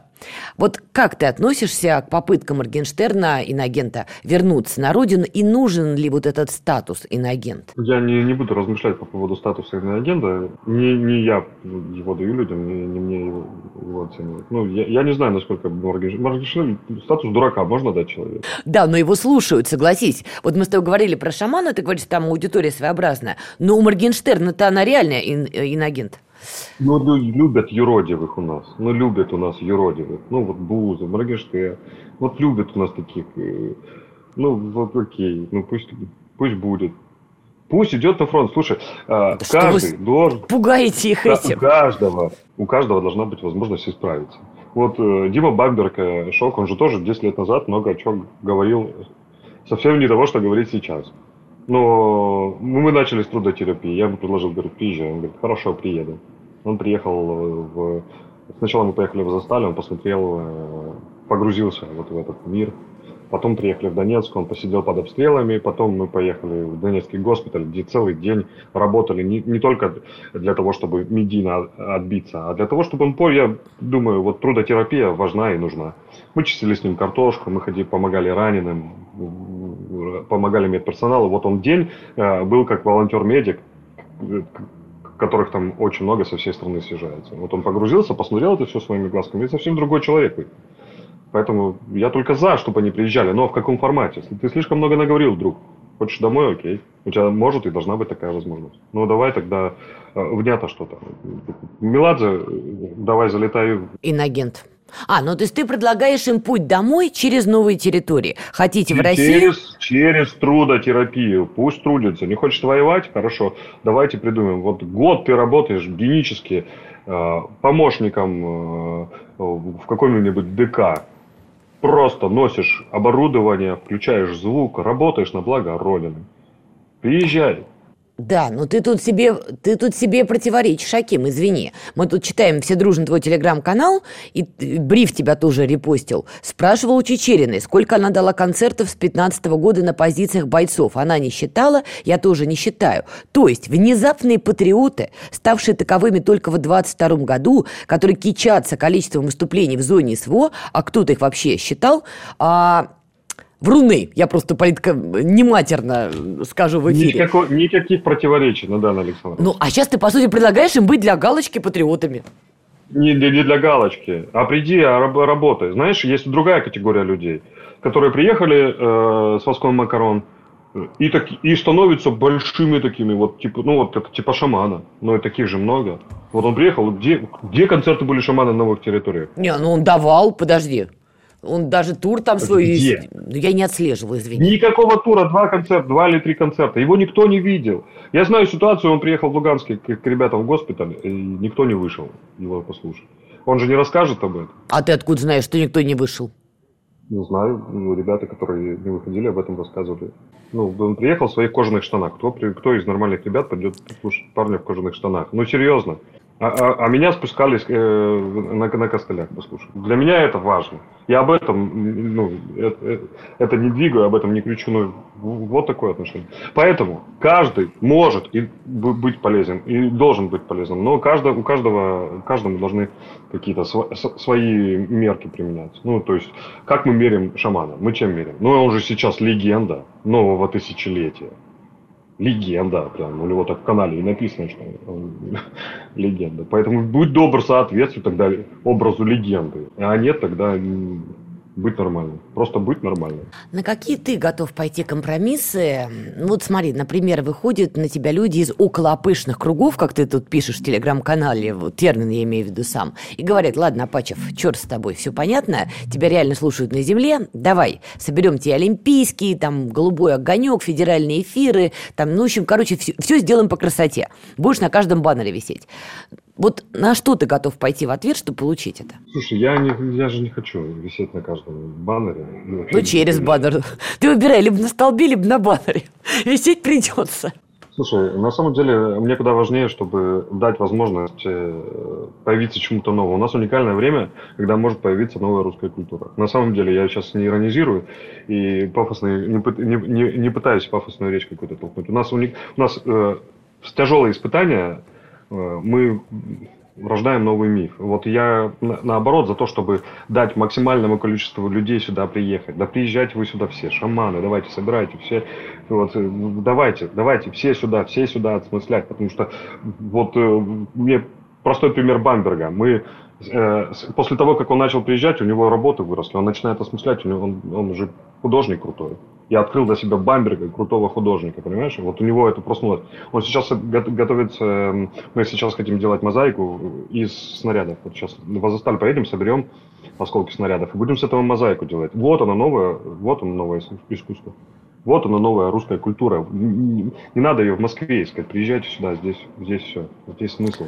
Вот как ты относишься к попыткам Моргенштерна, иноагента, вернуться на родину, и нужен ли вот этот статус иноагент? Я не, не буду размышлять по поводу статуса иноагента. Не, не я его даю людям, не, не мне его, его оценивать. Ну, я, я не знаю, насколько Моргенштерн... Моргенштерн статус дурака можно дать человеку? Да, но его слушают, согласись. Вот мы с тобой говорили про шамана, ты говоришь, там аудитория своеобразная. Но у Моргенштерна-то она реальная ин, иноагент. Ну, любят юродивых у нас. Ну, любят у нас юродивых. Ну, вот Буза, Моргенштерн. Вот любят у нас таких. Ну, вот окей. Ну, пусть, пусть будет. Пусть идет на фронт. Слушай, да каждый должен... Пугаете их этим. У каждого, у каждого должна быть возможность исправиться. Вот э, Дима Бамберг, э, Шок, он же тоже 10 лет назад много о чем говорил. Совсем не того, что говорит сейчас. Но мы начали с трудотерапии. Я ему предложил, говорю, приезжай. Он говорит, хорошо, приеду. Он приехал в... Сначала мы поехали в Засталь, он посмотрел, э, погрузился вот в этот мир. Потом приехали в Донецк, он посидел под обстрелами. Потом мы поехали в Донецкий госпиталь, где целый день работали не, не только для того, чтобы медийно отбиться, а для того, чтобы он понял, я думаю, вот трудотерапия важна и нужна. Мы чистили с ним картошку, мы ходили, помогали раненым, помогали медперсоналу. Вот он день э, был как волонтер-медик, которых там очень много со всей страны съезжается. Вот он погрузился, посмотрел это все своими глазками, и совсем другой человек. Поэтому я только за, чтобы они приезжали. Но в каком формате? Ты слишком много наговорил, друг, хочешь домой, окей. У тебя может и должна быть такая возможность. Ну, давай тогда э, внято что-то. Меладзе, давай залетай. Инагент. А, ну то есть ты предлагаешь им путь домой через новые территории. Хотите в Россию? Через, через трудотерапию. Пусть трудятся. Не хочешь воевать? Хорошо. Давайте придумаем. Вот год ты работаешь генически э, помощником э, в каком-нибудь ДК. Просто носишь оборудование, включаешь звук, работаешь на благо Родины. Приезжай. Да, но ты тут себе, ты тут себе противоречишь, Аким, извини. Мы тут читаем все дружно твой телеграм-канал, и Бриф тебя тоже репостил. Спрашивал у Чечериной, сколько она дала концертов с 15 -го года на позициях бойцов. Она не считала, я тоже не считаю. То есть внезапные патриоты, ставшие таковыми только в 22 году, которые кичатся количеством выступлений в зоне СВО, а кто-то их вообще считал, а вруны. Я просто политика нематерно скажу в эфире. Никакого, никаких противоречий, ну да, Александр. Ну, а сейчас ты, по сути, предлагаешь им быть для галочки патриотами. Не, не, не для галочки, а приди, а работай. Знаешь, есть другая категория людей, которые приехали э, с Воском Макарон, и, так, и становятся большими такими, вот типа, ну вот это типа шамана, но и таких же много. Вот он приехал, где, где концерты были шамана на новых территориях? Не, ну он давал, подожди. Он даже тур там свой... Где? Ну, я не отслеживал, извини. Никакого тура, два концерта, два или три концерта. Его никто не видел. Я знаю ситуацию, он приехал в Луганск к, к ребятам в госпиталь, и никто не вышел его послушать. Он же не расскажет об этом. А ты откуда знаешь, что никто не вышел? Не знаю. Ну, ребята, которые не выходили, об этом рассказывали. Ну, он приехал в своих кожаных штанах. Кто, кто из нормальных ребят пойдет слушать парня в кожаных штанах? Ну, серьезно. А, а, а меня спускались э, на, на костылях послушать. Для меня это важно. Я об этом, ну, это, это не двигаю, об этом не кричу, но вот такое отношение. Поэтому каждый может и быть полезен, и должен быть полезен, но каждый, у каждого, каждому должны какие-то свои мерки применяться. Ну, то есть, как мы меряем шамана? Мы чем меряем? Ну, он же сейчас легенда нового тысячелетия легенда, прям у него так в канале и написано, что он легенда. Поэтому будь добр соответствуй тогда образу легенды. А нет, тогда быть нормальным. Просто быть нормальным. На какие ты готов пойти компромиссы? Вот смотри, например, выходят на тебя люди из околопышных кругов, как ты тут пишешь в телеграм-канале, вот термин я имею в виду сам, и говорят, ладно, Апачев, черт с тобой, все понятно, тебя реально слушают на земле, давай, соберем тебе олимпийские, там, голубой огонек, федеральные эфиры, там, ну, в общем, короче, все, все сделаем по красоте. Будешь на каждом баннере висеть. Вот на что ты готов пойти в ответ, чтобы получить это? Слушай, я, не, я же не хочу висеть на каждом баннере. Ну, ну через баннер. Ты выбирай либо на столбе, либо на баннере. Висеть придется. Слушай, на самом деле мне куда важнее, чтобы дать возможность э, появиться чему-то новому. У нас уникальное время, когда может появиться новая русская культура. На самом деле я сейчас не иронизирую и пафосно, не, не, не пытаюсь пафосную речь какую-то толкнуть. У нас, уник, у нас э, тяжелые испытания мы рождаем новый миф. Вот я наоборот за то, чтобы дать максимальному количеству людей сюда приехать. Да приезжайте вы сюда все, шаманы, давайте собирайте все, вот, э, давайте, давайте все сюда, все сюда отсмыслять, потому что вот э, мне простой пример Бамберга. Мы после того, как он начал приезжать, у него работы выросли, он начинает осмыслять, у него, он, он уже художник крутой я открыл для себя Бамберга, крутого художника, понимаешь? Вот у него это проснулось. Он сейчас готовится, мы сейчас хотим делать мозаику из снарядов. Вот сейчас в Азосталь поедем, соберем осколки снарядов и будем с этого мозаику делать. Вот оно новое, вот оно новое искусство. Вот она новая русская культура. Не надо ее в Москве искать. Приезжайте сюда, здесь, здесь все, здесь смысл.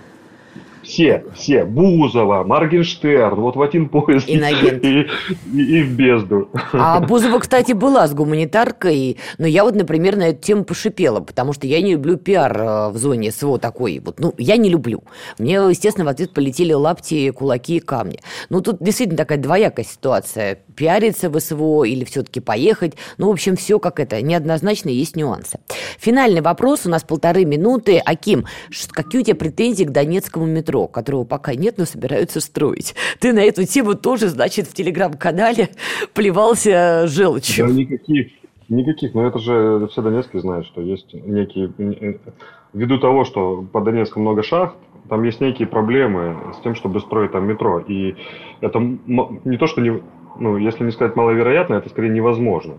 Все, все. Бузова, Моргенштерн, вот в один поезд. И, и, и, и в бездну. А Бузова, кстати, была с гуманитаркой, но я вот, например, на эту тему пошипела, потому что я не люблю пиар э, в зоне СВО такой. Вот, ну, я не люблю. Мне, естественно, в ответ полетели лапти, кулаки и камни. Ну, тут действительно такая двоякая ситуация. Пиариться в СВО или все-таки поехать. Ну, в общем, все как это, неоднозначно есть нюансы. Финальный вопрос, у нас полторы минуты. Аким, какие у тебя претензии к Донецкому метро? Метро, которого пока нет, но собираются строить. Ты на эту тему тоже, значит, в телеграм-канале плевался желчью. Да никаких, никаких. Но это же все Донецкие знают, что есть некие... Э, ввиду того, что по Донецку много шахт, там есть некие проблемы с тем, чтобы строить там метро. И это не то, что не, ну, если не сказать маловероятно, это скорее невозможно.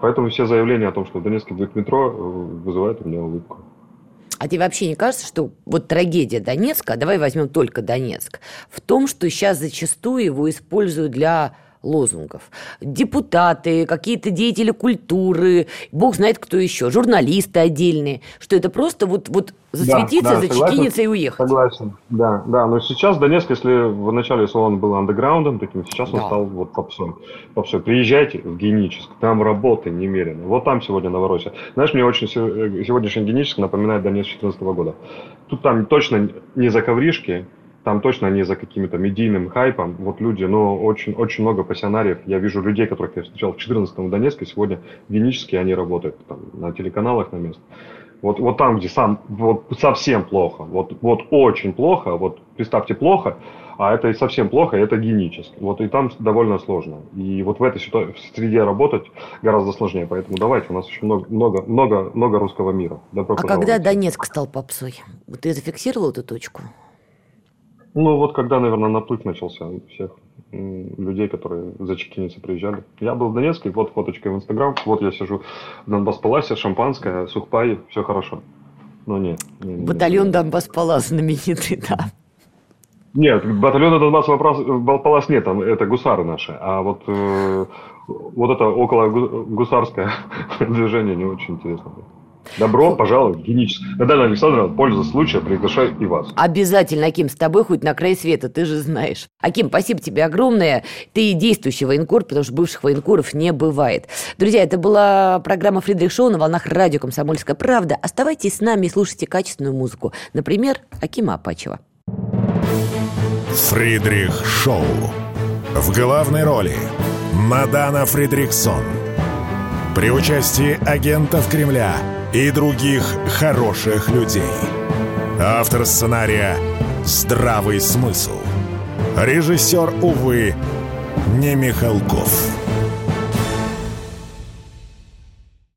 Поэтому все заявления о том, что в Донецке будет метро, э, вызывают у меня улыбку. А тебе вообще не кажется, что вот трагедия Донецка, давай возьмем только Донецк, в том, что сейчас зачастую его используют для лозунгов. Депутаты, какие-то деятели культуры, бог знает кто еще, журналисты отдельные, что это просто вот, вот засветиться, да, да, зачекиниться и уехать. Согласен, да, да. Но сейчас Донецк, если в начале, он был андеграундом таким, сейчас он да. стал вот попсой. попсой. Приезжайте в Геническ, там работы немерено. Вот там сегодня Новороссия. Знаешь, мне очень э, сегодняшний Геническ напоминает Донецк 2014 года. Тут там точно не за ковришки, там точно не за каким-то медийным хайпом. Вот люди, но очень, очень много пассионариев. Я вижу людей, которых я встречал в 14 в Донецке, сегодня генически они работают там, на телеканалах на место. Вот, вот там, где сам, вот совсем плохо, вот, вот очень плохо, вот представьте плохо, а это и совсем плохо, это генически. Вот и там довольно сложно. И вот в этой ситуации, в среде работать гораздо сложнее. Поэтому давайте, у нас еще много, много, много, много русского мира. Добро а когда Донецк стал попсой? Ты зафиксировал эту точку? Ну, вот когда, наверное, наплыв начался всех людей, которые за Чекиницы приезжали. Я был в Донецке, вот фоточка в Инстаграм, вот я сижу в Донбасс-Паласе, шампанское, сухпай, все хорошо. Но нет. Не, не, Батальон Донбасс-Палас знаменитый, да. Нет, батальона Донбасс-Палас нет, там это гусары наши. А вот, э, вот это около гусарское движение не очень интересно было. Добро пожаловать в генический. Наталья Александровна, пользуясь случаем, приглашаю и вас. Обязательно, Аким, с тобой хоть на край света, ты же знаешь. Аким, спасибо тебе огромное. Ты действующий военкор, потому что бывших военкоров не бывает. Друзья, это была программа «Фридрих Шоу» на волнах радио «Комсомольская правда». Оставайтесь с нами и слушайте качественную музыку. Например, Акима Апачева. Фридрих Шоу. В главной роли Мадана Фридрихсон. При участии агентов Кремля – и других хороших людей. Автор сценария «Здравый смысл». Режиссер, увы, не Михалков.